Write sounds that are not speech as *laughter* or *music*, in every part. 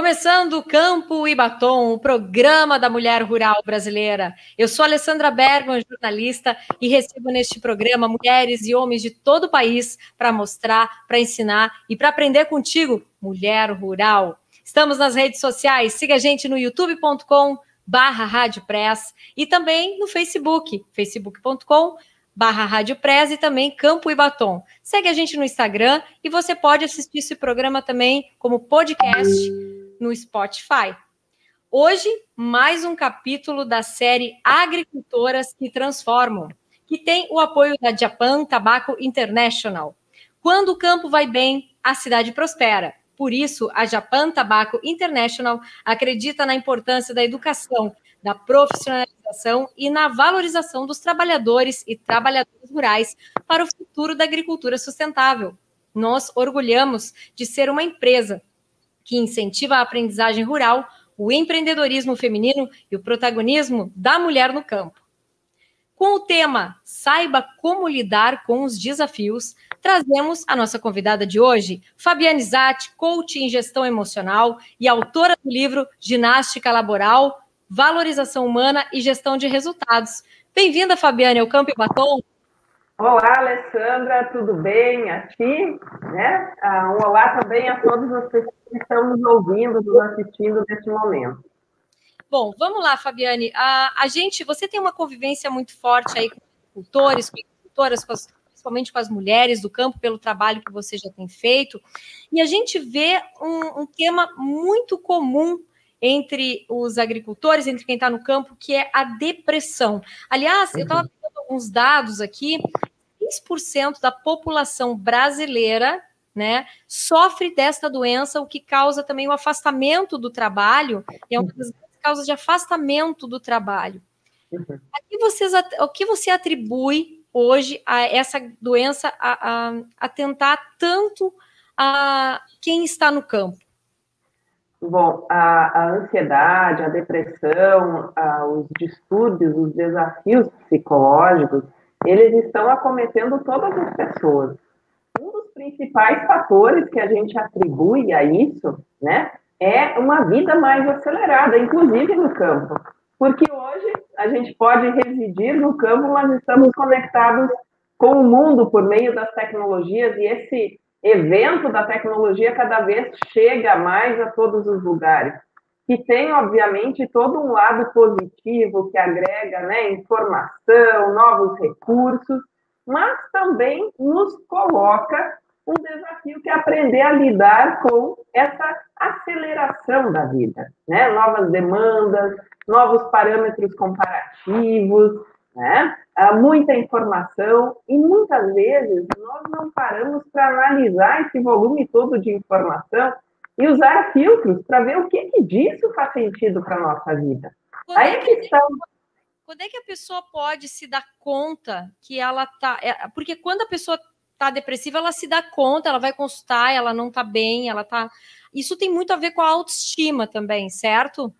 Começando Campo e Batom, o programa da mulher rural brasileira. Eu sou Alessandra Bergman, jornalista, e recebo neste programa mulheres e homens de todo o país para mostrar, para ensinar e para aprender contigo, mulher rural. Estamos nas redes sociais, siga a gente no youtube.com barra e também no Facebook, facebook.com barra e também Campo e Batom. Segue a gente no Instagram e você pode assistir esse programa também como podcast no Spotify. Hoje, mais um capítulo da série Agricultoras que Transformam, que tem o apoio da Japan Tobacco International. Quando o campo vai bem, a cidade prospera. Por isso, a Japan Tobacco International acredita na importância da educação, da profissionalização e na valorização dos trabalhadores e trabalhadoras rurais para o futuro da agricultura sustentável. Nós orgulhamos de ser uma empresa que incentiva a aprendizagem rural, o empreendedorismo feminino e o protagonismo da mulher no campo. Com o tema Saiba como lidar com os desafios, trazemos a nossa convidada de hoje, Fabiane Zatti, coach em gestão emocional e autora do livro Ginástica Laboral, Valorização Humana e Gestão de Resultados. Bem-vinda, Fabiane, ao Campo e Batom. Olá, Alessandra, tudo bem? A ti, né? Ah, um olá também a todos as pessoas que estão nos ouvindo, nos assistindo neste momento. Bom, vamos lá, Fabiane. A, a gente, você tem uma convivência muito forte aí com agricultores, com agricultoras, com as, principalmente com as mulheres do campo, pelo trabalho que você já tem feito. E a gente vê um, um tema muito comum entre os agricultores, entre quem está no campo, que é a depressão. Aliás, eu estava pegando alguns dados aqui, 6% da população brasileira né, sofre desta doença, o que causa também o afastamento do trabalho, é uma das causas de afastamento do trabalho. Uhum. Vocês, o que você atribui hoje a essa doença a, a, a tentar tanto a quem está no campo? Bom, a, a ansiedade, a depressão, a, os distúrbios, os desafios psicológicos, eles estão acometendo todas as pessoas. Um dos principais fatores que a gente atribui a isso, né, é uma vida mais acelerada, inclusive no campo. Porque hoje a gente pode residir no campo, mas estamos conectados com o mundo por meio das tecnologias e esse evento da tecnologia cada vez chega mais a todos os lugares. E tem, obviamente, todo um lado positivo que agrega né, informação, novos recursos, mas também nos coloca um desafio que é aprender a lidar com essa aceleração da vida, né? Novas demandas, novos parâmetros comparativos, né? Há muita informação e muitas vezes nós não paramos para analisar esse volume todo de informação e usar filtros para ver o que, que disso faz sentido para a nossa vida. Quando Aí é que está. Quando é que a pessoa pode se dar conta que ela está. É, porque quando a pessoa está depressiva, ela se dá conta, ela vai consultar, ela não está bem, ela está. Isso tem muito a ver com a autoestima também, certo?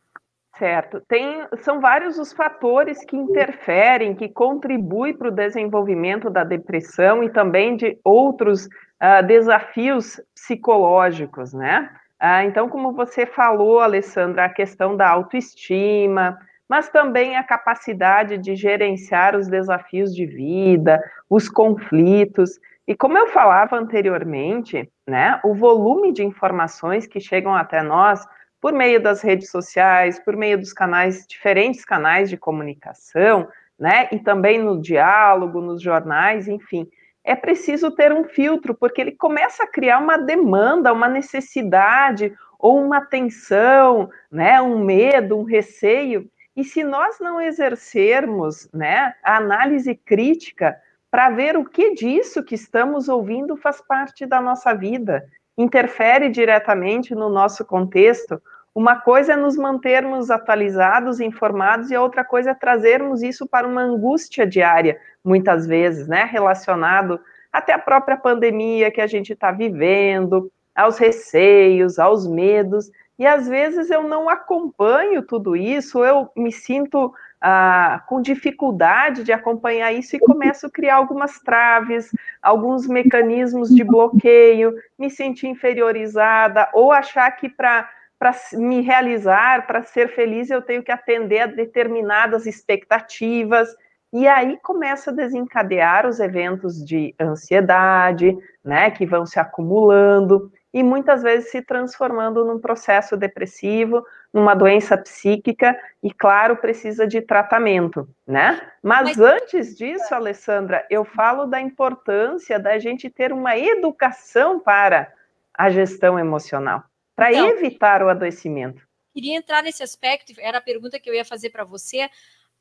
Certo. Tem, são vários os fatores que interferem, que contribuem para o desenvolvimento da depressão e também de outros uh, desafios psicológicos, né? Uh, então, como você falou, Alessandra, a questão da autoestima, mas também a capacidade de gerenciar os desafios de vida, os conflitos. E como eu falava anteriormente, né, o volume de informações que chegam até nós por meio das redes sociais, por meio dos canais, diferentes canais de comunicação, né? E também no diálogo, nos jornais, enfim. É preciso ter um filtro, porque ele começa a criar uma demanda, uma necessidade, ou uma tensão, né? Um medo, um receio. E se nós não exercermos né, a análise crítica para ver o que disso que estamos ouvindo faz parte da nossa vida, interfere diretamente no nosso contexto. Uma coisa é nos mantermos atualizados, informados, e a outra coisa é trazermos isso para uma angústia diária, muitas vezes, né? Relacionado até a própria pandemia que a gente está vivendo, aos receios, aos medos, e às vezes eu não acompanho tudo isso, eu me sinto ah, com dificuldade de acompanhar isso e começo a criar algumas traves, alguns mecanismos de bloqueio, me sentir inferiorizada ou achar que para para me realizar, para ser feliz, eu tenho que atender a determinadas expectativas. E aí começa a desencadear os eventos de ansiedade, né, que vão se acumulando e muitas vezes se transformando num processo depressivo, numa doença psíquica e claro, precisa de tratamento, né? Mas, Mas antes disso, Alessandra, eu falo da importância da gente ter uma educação para a gestão emocional, para então, evitar o adoecimento. Queria entrar nesse aspecto, era a pergunta que eu ia fazer para você.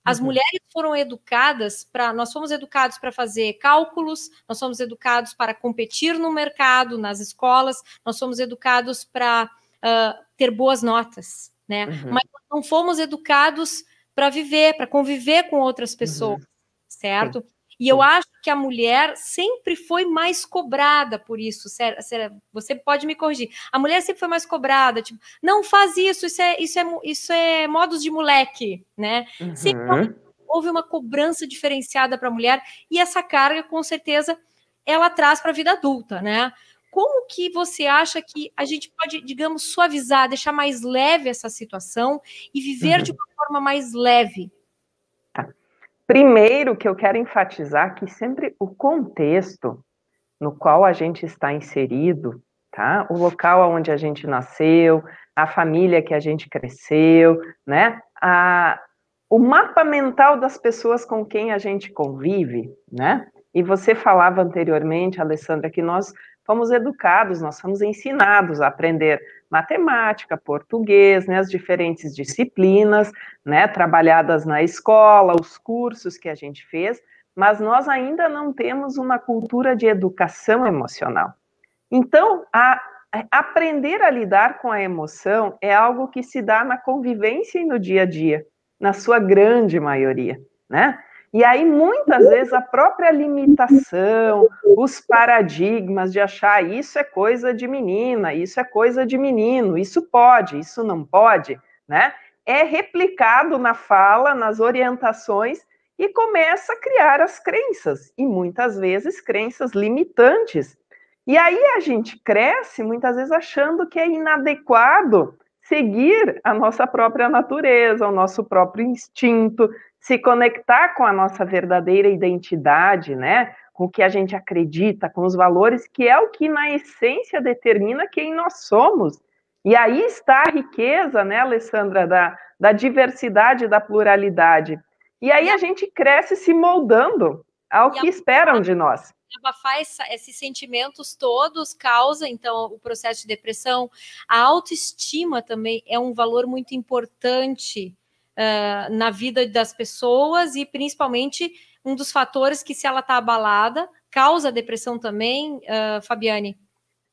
As uhum. mulheres foram educadas para. Nós fomos educados para fazer cálculos, nós somos educados para competir no mercado, nas escolas, nós somos educados para uh, ter boas notas, né? Uhum. Mas não fomos educados para viver, para conviver com outras pessoas, uhum. certo? E eu acho que a mulher sempre foi mais cobrada por isso. Você pode me corrigir. A mulher sempre foi mais cobrada, tipo, não faz isso, isso é, isso é, isso é modos de moleque, né? Uhum. Sempre houve uma cobrança diferenciada para a mulher e essa carga, com certeza, ela traz para a vida adulta, né? Como que você acha que a gente pode, digamos, suavizar, deixar mais leve essa situação e viver uhum. de uma forma mais leve? Primeiro que eu quero enfatizar que sempre o contexto no qual a gente está inserido, tá? O local onde a gente nasceu, a família que a gente cresceu, né? A, o mapa mental das pessoas com quem a gente convive, né? E você falava anteriormente, Alessandra, que nós fomos educados, nós fomos ensinados a aprender matemática, português, né, as diferentes disciplinas, né, trabalhadas na escola, os cursos que a gente fez, mas nós ainda não temos uma cultura de educação emocional. Então, a, a aprender a lidar com a emoção é algo que se dá na convivência e no dia a dia, na sua grande maioria, né? E aí, muitas vezes, a própria limitação, os paradigmas de achar isso é coisa de menina, isso é coisa de menino, isso pode, isso não pode, né? É replicado na fala, nas orientações e começa a criar as crenças, e muitas vezes crenças limitantes. E aí a gente cresce muitas vezes achando que é inadequado seguir a nossa própria natureza, o nosso próprio instinto, se conectar com a nossa verdadeira identidade, né? Com o que a gente acredita, com os valores, que é o que na essência determina quem nós somos. E aí está a riqueza, né, Alessandra, da, da diversidade, da pluralidade. E aí a gente cresce se moldando ao que esperam de nós. Abafar esses sentimentos todos causa, então, o processo de depressão. A autoestima também é um valor muito importante uh, na vida das pessoas e principalmente um dos fatores que, se ela está abalada, causa depressão também, uh, Fabiane?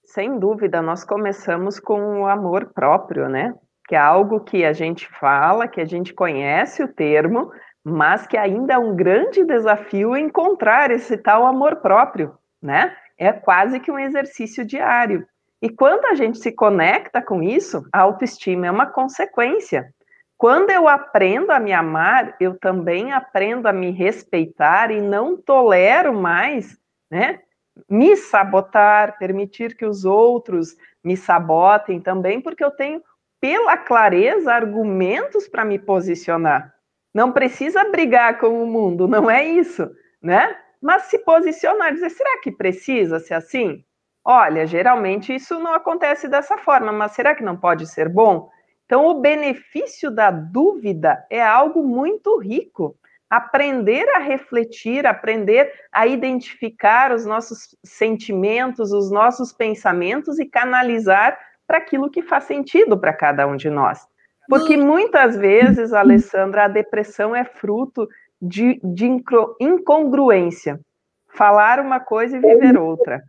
Sem dúvida, nós começamos com o amor próprio, né? Que é algo que a gente fala, que a gente conhece o termo, mas que ainda é um grande desafio encontrar esse tal amor próprio, né? É quase que um exercício diário. E quando a gente se conecta com isso, a autoestima é uma consequência. Quando eu aprendo a me amar, eu também aprendo a me respeitar e não tolero mais, né? Me sabotar, permitir que os outros me sabotem também, porque eu tenho, pela clareza, argumentos para me posicionar. Não precisa brigar com o mundo, não é isso, né? Mas se posicionar, dizer, será que precisa ser assim? Olha, geralmente isso não acontece dessa forma, mas será que não pode ser bom? Então, o benefício da dúvida é algo muito rico. Aprender a refletir, aprender a identificar os nossos sentimentos, os nossos pensamentos e canalizar para aquilo que faz sentido para cada um de nós. Porque muitas vezes, Alessandra, a depressão é fruto de, de incongruência. Falar uma coisa e viver outra.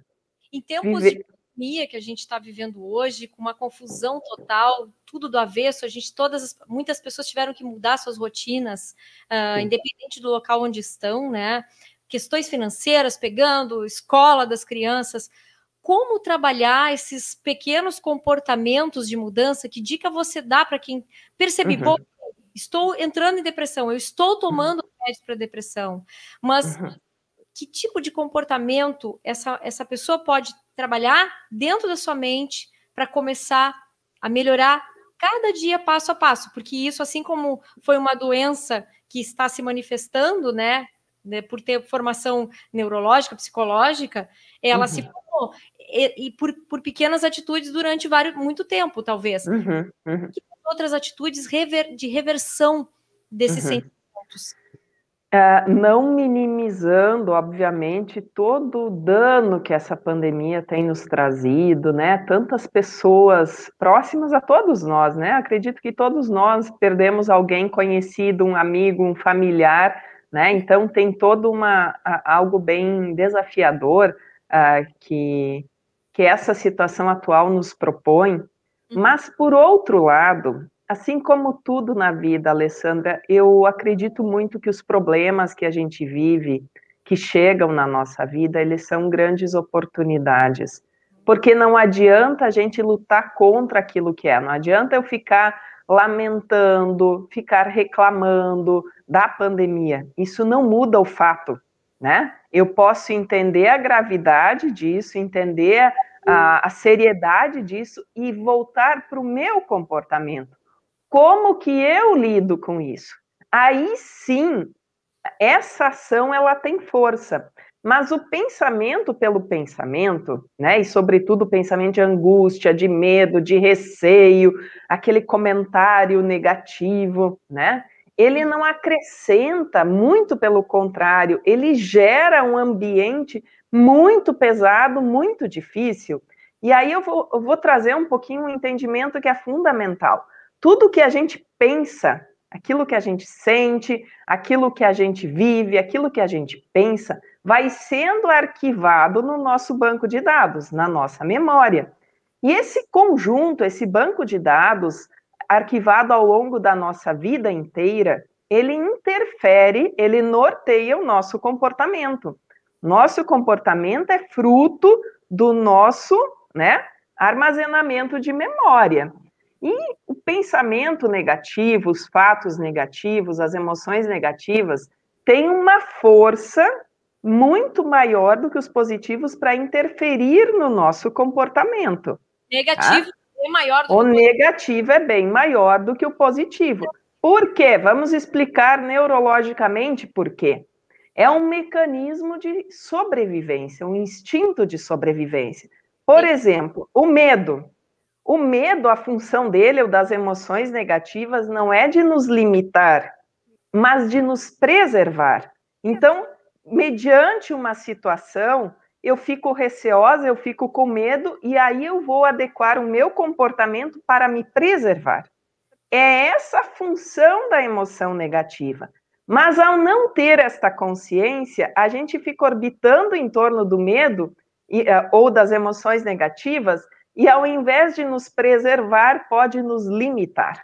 Em tempos viver... de pandemia que a gente está vivendo hoje, com uma confusão total, tudo do avesso, a gente todas, muitas pessoas tiveram que mudar suas rotinas, uh, independente do local onde estão, né? Questões financeiras pegando, escola das crianças. Como trabalhar esses pequenos comportamentos de mudança? Que dica você dá para quem percebe, uhum. estou entrando em depressão, eu estou uhum. tomando uhum. para depressão, mas uhum. Que tipo de comportamento essa, essa pessoa pode trabalhar dentro da sua mente para começar a melhorar cada dia passo a passo, porque isso, assim como foi uma doença que está se manifestando, né, né por ter formação neurológica, psicológica, ela uhum. se formou e, e, por, por pequenas atitudes durante vários, muito tempo, talvez. Uhum. Uhum. outras atitudes rever, de reversão desses uhum. sentimentos? Uh, não minimizando, obviamente, todo o dano que essa pandemia tem nos trazido, né? Tantas pessoas próximas a todos nós, né? Acredito que todos nós perdemos alguém conhecido, um amigo, um familiar, né? Então tem todo uma algo bem desafiador uh, que que essa situação atual nos propõe. Uhum. Mas por outro lado, Assim como tudo na vida, Alessandra, eu acredito muito que os problemas que a gente vive, que chegam na nossa vida, eles são grandes oportunidades. Porque não adianta a gente lutar contra aquilo que é, não adianta eu ficar lamentando, ficar reclamando da pandemia. Isso não muda o fato, né? Eu posso entender a gravidade disso, entender a, a seriedade disso e voltar para o meu comportamento como que eu lido com isso? Aí sim, essa ação ela tem força. Mas o pensamento pelo pensamento, né, e sobretudo o pensamento de angústia, de medo, de receio, aquele comentário negativo, né, ele não acrescenta, muito pelo contrário, ele gera um ambiente muito pesado, muito difícil. E aí eu vou, eu vou trazer um pouquinho um entendimento que é fundamental tudo que a gente pensa, aquilo que a gente sente, aquilo que a gente vive, aquilo que a gente pensa, vai sendo arquivado no nosso banco de dados, na nossa memória. E esse conjunto, esse banco de dados, arquivado ao longo da nossa vida inteira, ele interfere, ele norteia o nosso comportamento. Nosso comportamento é fruto do nosso, né, armazenamento de memória. E o pensamento negativo, os fatos negativos, as emoções negativas, têm uma força muito maior do que os positivos para interferir no nosso comportamento. Negativo tá? é maior do O que o negativo é bem maior do que o positivo. Por quê? Vamos explicar neurologicamente por quê. É um mecanismo de sobrevivência, um instinto de sobrevivência. Por exemplo, o medo. O medo, a função dele, ou das emoções negativas, não é de nos limitar, mas de nos preservar. Então, mediante uma situação, eu fico receosa, eu fico com medo, e aí eu vou adequar o meu comportamento para me preservar. É essa a função da emoção negativa. Mas ao não ter esta consciência, a gente fica orbitando em torno do medo eh, ou das emoções negativas e ao invés de nos preservar, pode nos limitar,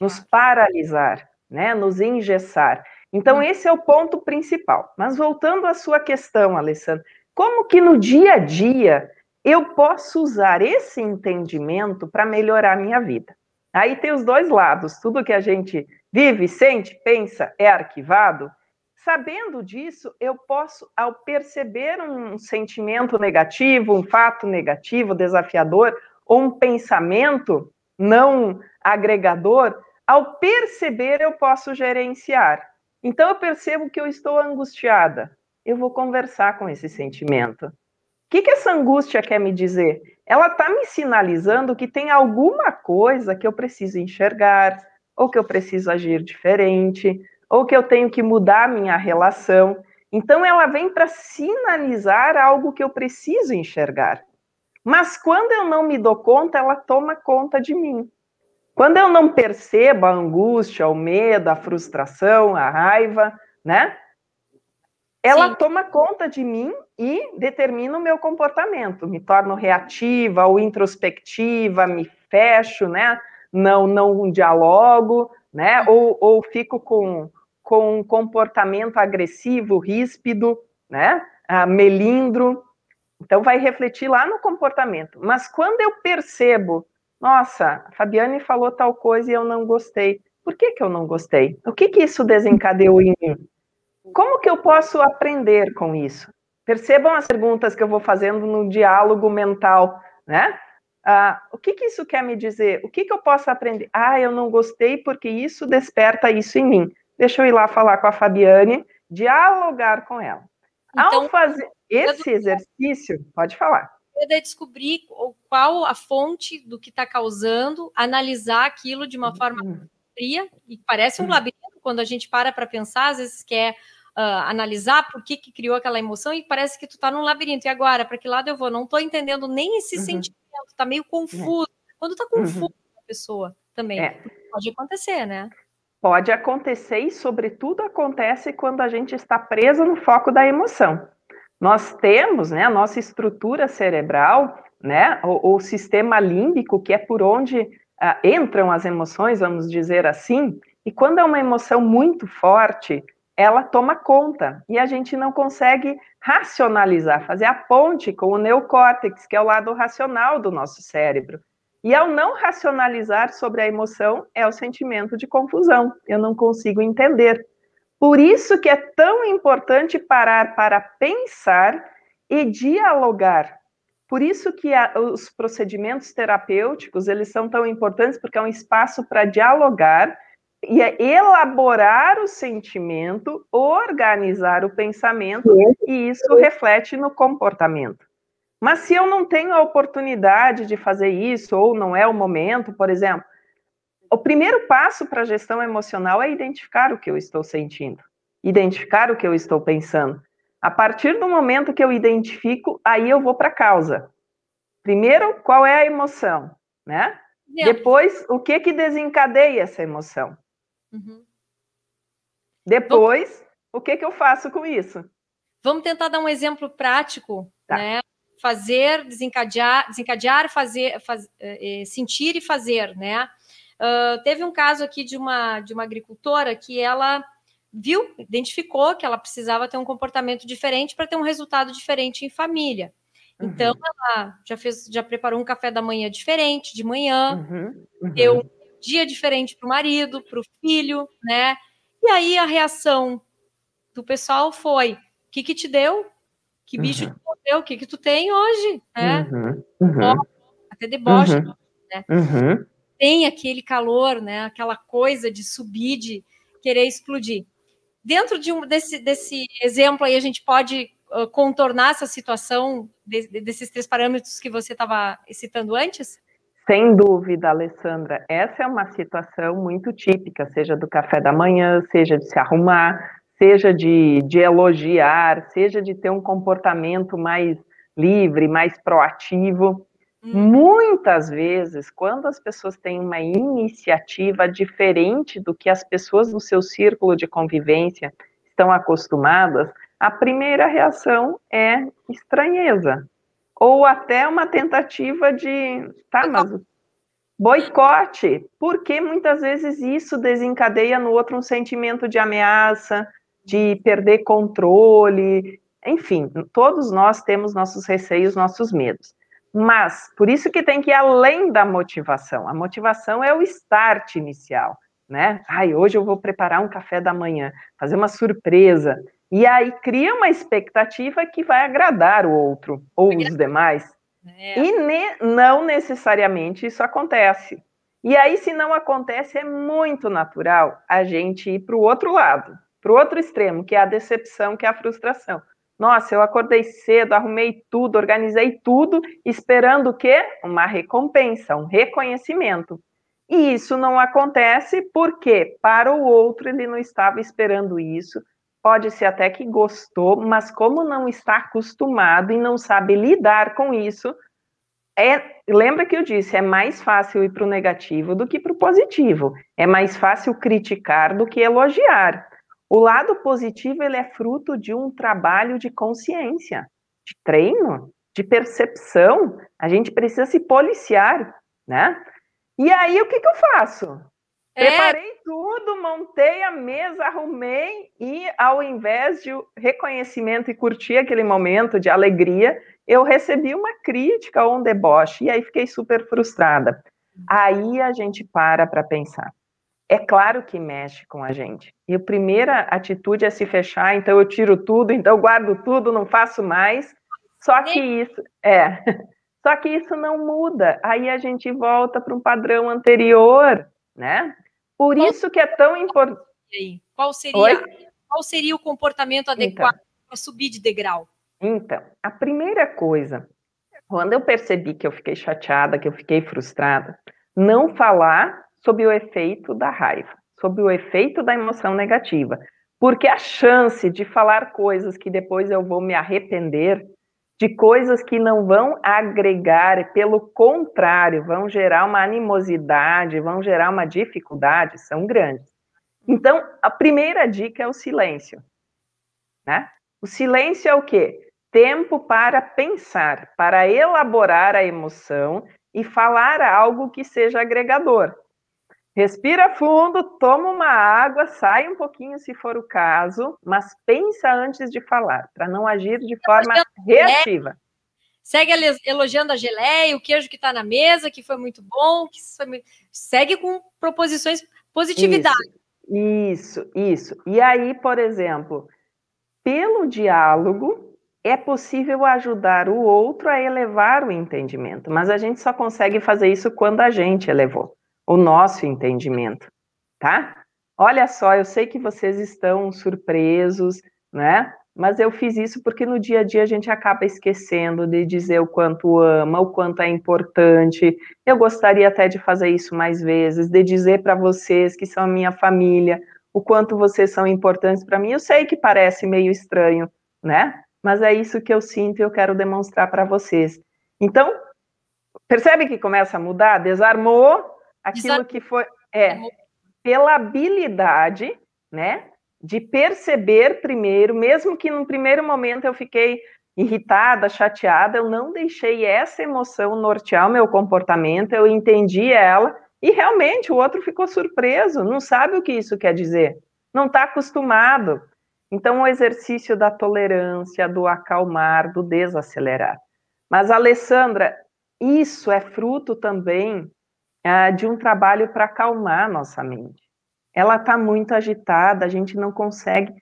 nos paralisar, né, nos engessar. Então, hum. esse é o ponto principal. Mas voltando à sua questão, Alessandra, como que no dia a dia eu posso usar esse entendimento para melhorar a minha vida? Aí tem os dois lados, tudo que a gente vive, sente, pensa é arquivado, Sabendo disso, eu posso, ao perceber um sentimento negativo, um fato negativo, desafiador, ou um pensamento não agregador, ao perceber, eu posso gerenciar. Então, eu percebo que eu estou angustiada. Eu vou conversar com esse sentimento. O que, que essa angústia quer me dizer? Ela está me sinalizando que tem alguma coisa que eu preciso enxergar, ou que eu preciso agir diferente, ou que eu tenho que mudar minha relação. Então, ela vem para sinalizar algo que eu preciso enxergar. Mas quando eu não me dou conta, ela toma conta de mim. Quando eu não percebo a angústia, o medo, a frustração, a raiva, né? Ela Sim. toma conta de mim e determina o meu comportamento. Me torno reativa ou introspectiva, me fecho, né? Não, não dialogo, né? Ou, ou fico com com um comportamento agressivo, ríspido, né? Ah, melindro. Então, vai refletir lá no comportamento. Mas quando eu percebo, nossa, a Fabiane falou tal coisa e eu não gostei. Por que, que eu não gostei? O que, que isso desencadeou em mim? Como que eu posso aprender com isso? Percebam as perguntas que eu vou fazendo no diálogo mental, né? Ah, o que, que isso quer me dizer? O que, que eu posso aprender? Ah, eu não gostei porque isso desperta isso em mim. Deixa eu ir lá falar com a Fabiane, dialogar com ela. Então, Ao fazer esse exercício, pode falar. É descobrir qual a fonte do que está causando, analisar aquilo de uma forma uhum. fria, e parece um uhum. labirinto quando a gente para para pensar, às vezes quer uh, analisar por que, que criou aquela emoção e parece que tu está num labirinto. E agora, para que lado eu vou? Não estou entendendo nem esse uhum. sentimento, está meio confuso. É. Quando está confuso uhum. a pessoa também, é. pode acontecer, né? Pode acontecer e, sobretudo, acontece quando a gente está preso no foco da emoção. Nós temos, né, a nossa estrutura cerebral, né, o, o sistema límbico, que é por onde uh, entram as emoções, vamos dizer assim, e quando é uma emoção muito forte, ela toma conta e a gente não consegue racionalizar, fazer a ponte com o neocórtex, que é o lado racional do nosso cérebro. E ao não racionalizar sobre a emoção, é o sentimento de confusão. Eu não consigo entender. Por isso que é tão importante parar para pensar e dialogar. Por isso que a, os procedimentos terapêuticos, eles são tão importantes porque é um espaço para dialogar e é elaborar o sentimento, organizar o pensamento, e isso reflete no comportamento. Mas se eu não tenho a oportunidade de fazer isso, ou não é o momento, por exemplo, o primeiro passo para a gestão emocional é identificar o que eu estou sentindo, identificar o que eu estou pensando. A partir do momento que eu identifico, aí eu vou para a causa. Primeiro, qual é a emoção, né? Depois, o que que desencadeia essa emoção? Uhum. Depois, Vamos... o que, que eu faço com isso? Vamos tentar dar um exemplo prático, tá. né? Fazer, desencadear, desencadear, fazer, faz, é, sentir e fazer, né? Uh, teve um caso aqui de uma, de uma agricultora que ela viu, identificou que ela precisava ter um comportamento diferente para ter um resultado diferente em família. Então, uhum. ela já fez, já preparou um café da manhã diferente, de manhã, uhum. Uhum. deu dia diferente para o marido, para o filho, né? E aí a reação do pessoal foi: o que, que te deu? Que bicho uhum. te deu? O que, que tu tem hoje? Né? Uhum. Uhum. Até deboche, uhum. né? Uhum. Tem aquele calor, né? Aquela coisa de subir, de querer explodir. Dentro de um desse, desse exemplo aí, a gente pode uh, contornar essa situação de, desses três parâmetros que você estava citando antes? Sem dúvida, Alessandra, essa é uma situação muito típica, seja do café da manhã, seja de se arrumar, seja de, de elogiar, seja de ter um comportamento mais livre, mais proativo. Hum. Muitas vezes, quando as pessoas têm uma iniciativa diferente do que as pessoas do seu círculo de convivência estão acostumadas, a primeira reação é estranheza, ou até uma tentativa de, tá, mas boicote, porque muitas vezes isso desencadeia no outro um sentimento de ameaça, de perder controle, enfim, todos nós temos nossos receios, nossos medos. Mas, por isso que tem que ir além da motivação. A motivação é o start inicial, né? Ai, hoje eu vou preparar um café da manhã, fazer uma surpresa. E aí cria uma expectativa que vai agradar o outro ou os demais. É. E ne não necessariamente isso acontece. E aí, se não acontece, é muito natural a gente ir para o outro lado, para o outro extremo, que é a decepção, que é a frustração. Nossa, eu acordei cedo, arrumei tudo, organizei tudo, esperando o quê? Uma recompensa, um reconhecimento. E isso não acontece porque, para o outro, ele não estava esperando isso, pode ser até que gostou, mas como não está acostumado e não sabe lidar com isso, é, lembra que eu disse, é mais fácil ir para o negativo do que para o positivo. É mais fácil criticar do que elogiar. O lado positivo ele é fruto de um trabalho de consciência, de treino, de percepção. A gente precisa se policiar, né? E aí o que, que eu faço? É. Preparei tudo, montei a mesa, arrumei e, ao invés de reconhecimento e curtir aquele momento de alegria, eu recebi uma crítica ou um deboche e aí fiquei super frustrada. Aí a gente para para pensar. É claro que mexe com a gente. E a primeira atitude é se fechar, então eu tiro tudo, então eu guardo tudo, não faço mais. Só que isso é *laughs* Só que isso não muda. Aí a gente volta para um padrão anterior, né? Por qual isso que é tão importante. Qual seria, qual seria o comportamento então. adequado então, para subir de degrau? Então, a primeira coisa, quando eu percebi que eu fiquei chateada, que eu fiquei frustrada, não falar sobre o efeito da raiva, sobre o efeito da emoção negativa. Porque a chance de falar coisas que depois eu vou me arrepender de coisas que não vão agregar, pelo contrário, vão gerar uma animosidade, vão gerar uma dificuldade, são grandes. Então, a primeira dica é o silêncio. Né? O silêncio é o quê? Tempo para pensar, para elaborar a emoção e falar algo que seja agregador. Respira fundo, toma uma água, sai um pouquinho se for o caso, mas pensa antes de falar, para não agir de forma reativa. Segue elogiando a geleia, o queijo que está na mesa, que foi muito bom, que foi... segue com proposições positividade. Isso, isso, isso. E aí, por exemplo, pelo diálogo, é possível ajudar o outro a elevar o entendimento, mas a gente só consegue fazer isso quando a gente elevou o nosso entendimento, tá? Olha só, eu sei que vocês estão surpresos, né? Mas eu fiz isso porque no dia a dia a gente acaba esquecendo de dizer o quanto ama, o quanto é importante. Eu gostaria até de fazer isso mais vezes, de dizer para vocês que são a minha família, o quanto vocês são importantes para mim. Eu sei que parece meio estranho, né? Mas é isso que eu sinto e eu quero demonstrar para vocês. Então, percebe que começa a mudar? Desarmou, aquilo que foi é pela habilidade, né, de perceber primeiro, mesmo que no primeiro momento eu fiquei irritada, chateada, eu não deixei essa emoção nortear o meu comportamento, eu entendi ela e realmente o outro ficou surpreso, não sabe o que isso quer dizer, não está acostumado. Então, o exercício da tolerância, do acalmar, do desacelerar. Mas, Alessandra, isso é fruto também é, de um trabalho para acalmar a nossa mente. Ela está muito agitada, a gente não consegue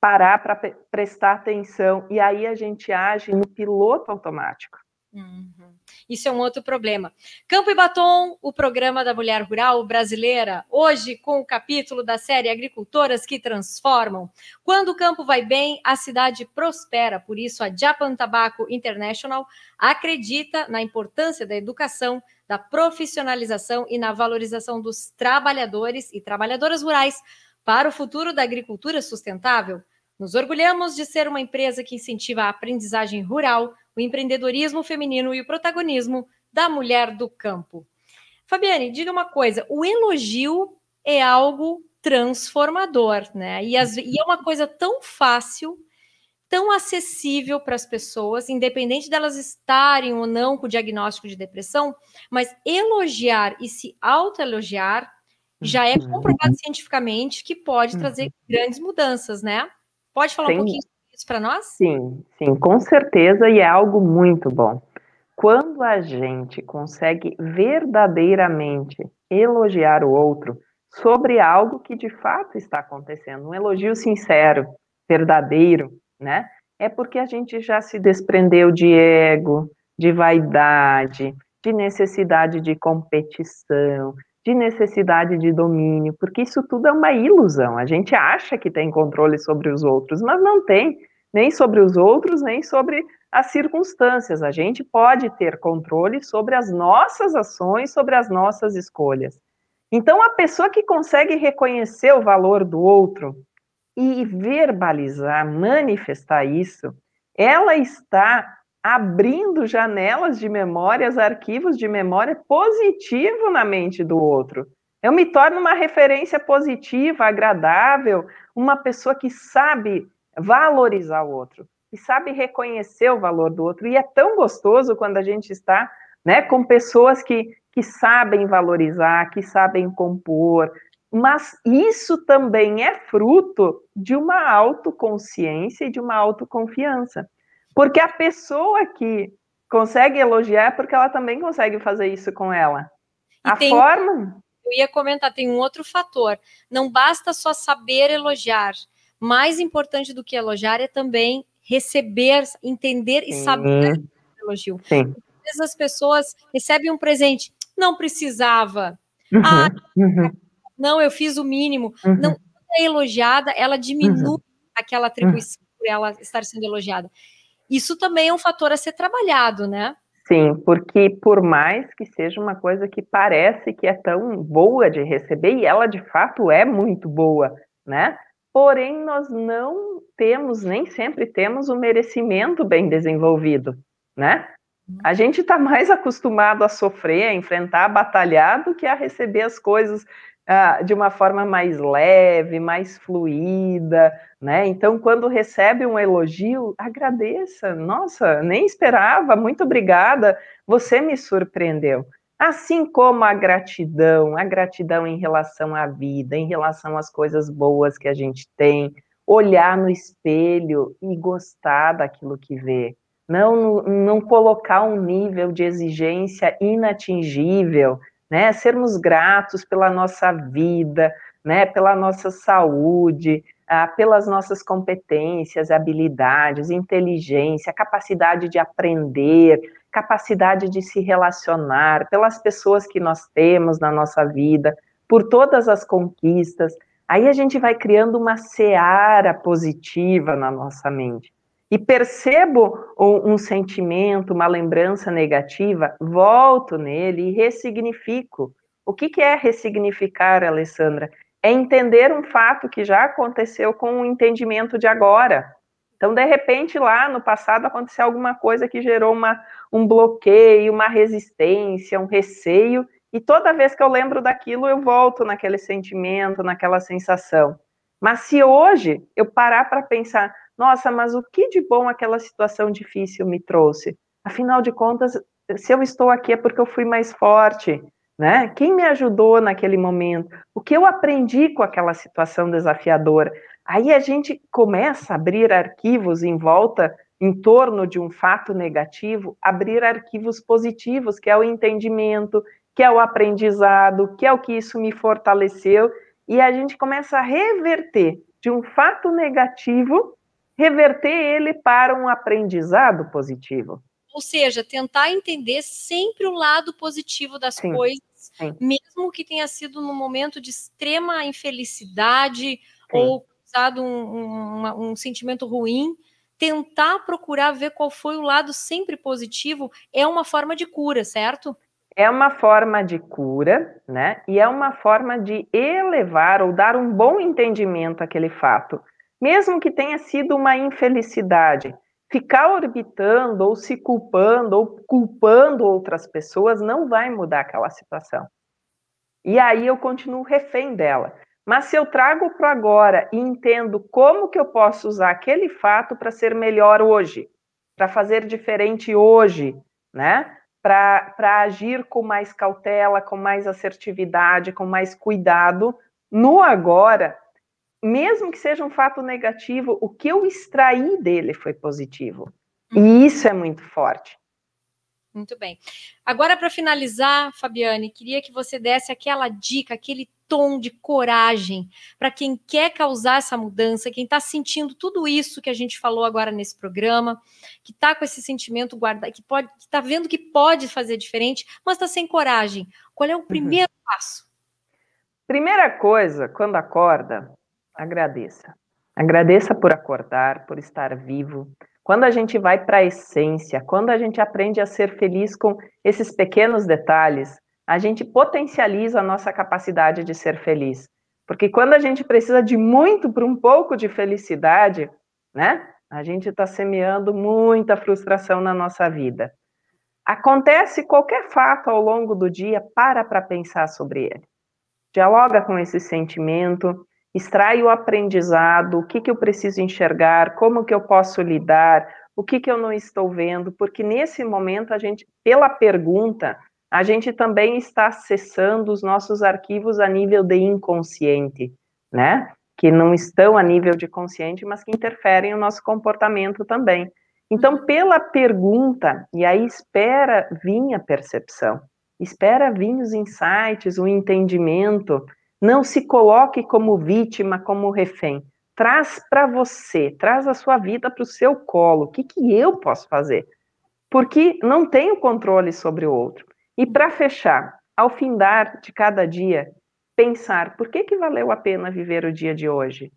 parar para prestar atenção, e aí a gente age no piloto automático. Uhum. Isso é um outro problema. Campo e Batom, o programa da mulher rural brasileira, hoje com o capítulo da série Agricultoras que Transformam. Quando o campo vai bem, a cidade prospera. Por isso, a Japan Tobacco International acredita na importância da educação, da profissionalização e na valorização dos trabalhadores e trabalhadoras rurais para o futuro da agricultura sustentável. Nos orgulhamos de ser uma empresa que incentiva a aprendizagem rural o empreendedorismo feminino e o protagonismo da mulher do campo. Fabiane, diga uma coisa: o elogio é algo transformador, né? E, as, e é uma coisa tão fácil, tão acessível para as pessoas, independente delas estarem ou não com o diagnóstico de depressão, mas elogiar e se autoelogiar já é uhum. comprovado cientificamente que pode trazer uhum. grandes mudanças, né? Pode falar Sim. um pouquinho para nós? Sim, sim, com certeza, e é algo muito bom. Quando a gente consegue verdadeiramente elogiar o outro sobre algo que de fato está acontecendo, um elogio sincero, verdadeiro, né? É porque a gente já se desprendeu de ego, de vaidade, de necessidade de competição, de necessidade de domínio, porque isso tudo é uma ilusão. A gente acha que tem controle sobre os outros, mas não tem nem sobre os outros, nem sobre as circunstâncias. A gente pode ter controle sobre as nossas ações, sobre as nossas escolhas. Então, a pessoa que consegue reconhecer o valor do outro e verbalizar, manifestar isso, ela está abrindo janelas de memórias, arquivos de memória positivo na mente do outro. Eu me torno uma referência positiva, agradável, uma pessoa que sabe valorizar o outro e sabe reconhecer o valor do outro. E é tão gostoso quando a gente está né, com pessoas que, que sabem valorizar, que sabem compor, mas isso também é fruto de uma autoconsciência e de uma autoconfiança. Porque a pessoa que consegue elogiar é porque ela também consegue fazer isso com ela. E a tem, forma. Eu ia comentar, tem um outro fator. Não basta só saber elogiar, mais importante do que elogiar é também receber, entender e saber o elogio. Sim. vezes as pessoas recebem um presente, não precisava. Uhum, ah, uhum. não, eu fiz o mínimo. Uhum. Não é elogiada, ela diminui uhum. aquela atribuição por ela estar sendo elogiada. Isso também é um fator a ser trabalhado, né? Sim, porque por mais que seja uma coisa que parece que é tão boa de receber, e ela de fato é muito boa, né? Porém, nós não temos, nem sempre temos o merecimento bem desenvolvido, né? A gente está mais acostumado a sofrer, a enfrentar, a batalhar, do que a receber as coisas ah, de uma forma mais leve, mais fluida, né? Então, quando recebe um elogio, agradeça. Nossa, nem esperava, muito obrigada, você me surpreendeu. Assim como a gratidão, a gratidão em relação à vida, em relação às coisas boas que a gente tem, olhar no espelho e gostar daquilo que vê. Não, não colocar um nível de exigência inatingível, né? Sermos gratos pela nossa vida, né? Pela nossa saúde, ah, pelas nossas competências, habilidades, inteligência, capacidade de aprender, capacidade de se relacionar, pelas pessoas que nós temos na nossa vida, por todas as conquistas. Aí a gente vai criando uma seara positiva na nossa mente e percebo um, um, sentimento, uma lembrança negativa, volto nele e ressignifico. O que, que é ressignificar, Alessandra? É entender um fato que já aconteceu com o entendimento de agora. Então, de repente, lá no passado aconteceu alguma coisa que gerou uma, um bloqueio, uma resistência, um receio, e toda vez que eu lembro daquilo, eu volto naquele sentimento, naquela sensação. Mas se hoje eu parar para pensar, nossa, mas o que de bom aquela situação difícil me trouxe? Afinal de contas, se eu estou aqui é porque eu fui mais forte, né? Quem me ajudou naquele momento? O que eu aprendi com aquela situação desafiadora? Aí a gente começa a abrir arquivos em volta, em torno de um fato negativo, abrir arquivos positivos, que é o entendimento, que é o aprendizado, que é o que isso me fortaleceu, e a gente começa a reverter de um fato negativo reverter ele para um aprendizado positivo. Ou seja, tentar entender sempre o lado positivo das sim, coisas, sim. mesmo que tenha sido num momento de extrema infelicidade sim. ou causado um, um, um sentimento ruim, tentar procurar ver qual foi o lado sempre positivo é uma forma de cura, certo? É uma forma de cura, né? E é uma forma de elevar ou dar um bom entendimento àquele fato mesmo que tenha sido uma infelicidade, ficar orbitando ou se culpando ou culpando outras pessoas não vai mudar aquela situação. E aí eu continuo refém dela. Mas se eu trago para agora e entendo como que eu posso usar aquele fato para ser melhor hoje, para fazer diferente hoje, né? Para agir com mais cautela, com mais assertividade, com mais cuidado no agora, mesmo que seja um fato negativo, o que eu extraí dele foi positivo. E uhum. isso é muito forte. Muito bem. Agora, para finalizar, Fabiane, queria que você desse aquela dica, aquele tom de coragem para quem quer causar essa mudança, quem está sentindo tudo isso que a gente falou agora nesse programa, que está com esse sentimento guardado, que pode, está vendo que pode fazer diferente, mas está sem coragem. Qual é o uhum. primeiro uhum. passo? Primeira coisa, quando acorda, agradeça. Agradeça por acordar, por estar vivo. Quando a gente vai para a essência, quando a gente aprende a ser feliz com esses pequenos detalhes, a gente potencializa a nossa capacidade de ser feliz. Porque quando a gente precisa de muito para um pouco de felicidade, né? A gente está semeando muita frustração na nossa vida. Acontece qualquer fato ao longo do dia, para para pensar sobre ele. Dialoga com esse sentimento, extrai o aprendizado, o que, que eu preciso enxergar, como que eu posso lidar, o que, que eu não estou vendo, porque nesse momento a gente, pela pergunta, a gente também está acessando os nossos arquivos a nível de inconsciente, né? Que não estão a nível de consciente, mas que interferem no nosso comportamento também. Então, pela pergunta, e aí espera vir a percepção, espera vir os insights, o entendimento, não se coloque como vítima, como refém. Traz para você, traz a sua vida para o seu colo. O que, que eu posso fazer? porque não tem o controle sobre o outro. E para fechar, ao findar de cada dia, pensar por que, que valeu a pena viver o dia de hoje?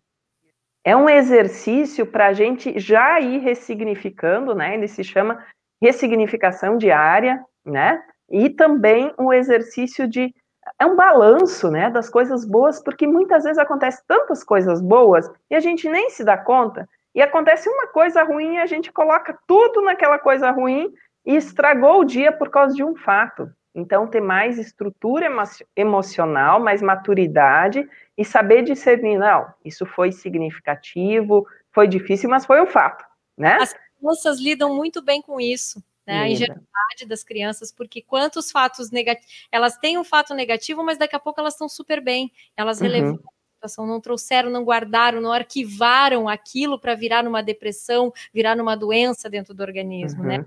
É um exercício para a gente já ir ressignificando, né? Ele se chama ressignificação diária, né? E também um exercício de é um balanço, né, das coisas boas, porque muitas vezes acontece tantas coisas boas e a gente nem se dá conta. E acontece uma coisa ruim e a gente coloca tudo naquela coisa ruim e estragou o dia por causa de um fato. Então, ter mais estrutura emo emocional, mais maturidade e saber discernir, não, isso foi significativo, foi difícil, mas foi um fato, né? As crianças lidam muito bem com isso, né? A ingenuidade das crianças, porque quantos fatos negativos, elas têm um fato negativo, mas daqui a pouco elas estão super bem, elas uhum. relevam a situação, não trouxeram, não guardaram, não arquivaram aquilo para virar numa depressão, virar numa doença dentro do organismo, né?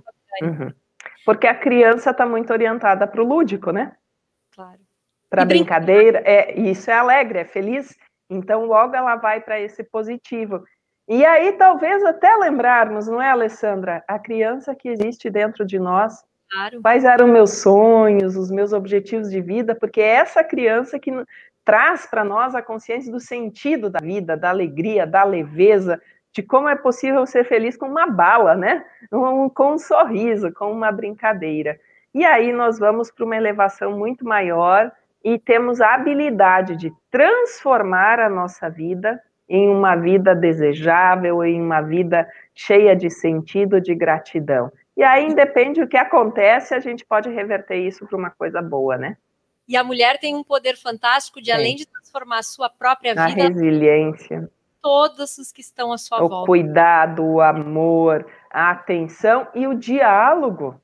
uhum. né? Uhum. Porque a criança está muito orientada para o lúdico, né? Claro. Para brincadeira, é, isso é alegre, é feliz. Então, logo ela vai para esse positivo. E aí, talvez até lembrarmos, não é, Alessandra? A criança que existe dentro de nós. Claro. Quais eram meus sonhos, os meus objetivos de vida, porque é essa criança que traz para nós a consciência do sentido da vida, da alegria, da leveza, de como é possível ser feliz com uma bala, né? Um, com um sorriso, com uma brincadeira. E aí nós vamos para uma elevação muito maior e temos a habilidade de transformar a nossa vida em uma vida desejável, em uma vida cheia de sentido, de gratidão. E aí, independe do que acontece, a gente pode reverter isso para uma coisa boa, né? E a mulher tem um poder fantástico de, além de transformar a sua própria vida, a resiliência todos os que estão à sua o volta. O cuidado, o amor, a atenção e o diálogo.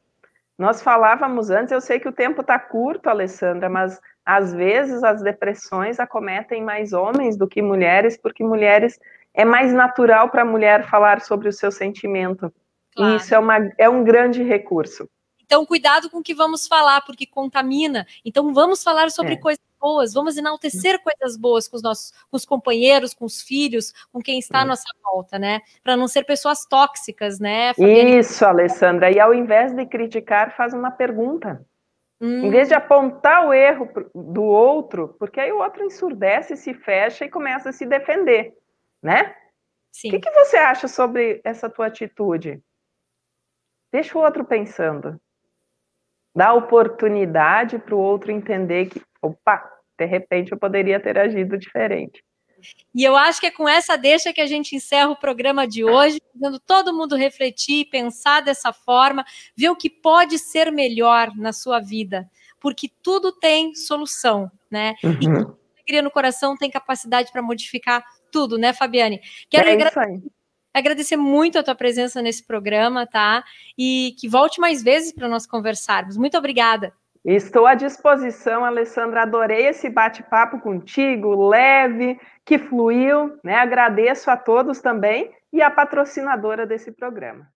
Nós falávamos antes, eu sei que o tempo está curto, Alessandra, mas às vezes as depressões acometem mais homens do que mulheres, porque mulheres é mais natural para a mulher falar sobre o seu sentimento. Claro. E isso é, uma, é um grande recurso. Então, cuidado com o que vamos falar, porque contamina. Então, vamos falar sobre é. coisas boas, vamos enaltecer coisas boas com os nossos com os companheiros, com os filhos, com quem está à nossa volta, né? Para não ser pessoas tóxicas, né? Isso, Alessandra. E ao invés de criticar, faz uma pergunta. Hum. Em vez de apontar o erro do outro, porque aí o outro ensurdece, se fecha e começa a se defender, né? Sim. O que, que você acha sobre essa tua atitude? Deixa o outro pensando. Dá oportunidade para o outro entender que, opa, de repente eu poderia ter agido diferente. E eu acho que é com essa deixa que a gente encerra o programa de hoje, fazendo todo mundo refletir, pensar dessa forma, ver o que pode ser melhor na sua vida, porque tudo tem solução, né? Uhum. E alegria no coração tem capacidade para modificar tudo, né, Fabiane? Quero é agradecer, agradecer muito a tua presença nesse programa, tá? E que volte mais vezes para nós conversarmos. Muito obrigada. Estou à disposição, Alessandra. Adorei esse bate-papo contigo, leve, que fluiu. Né? Agradeço a todos também e a patrocinadora desse programa.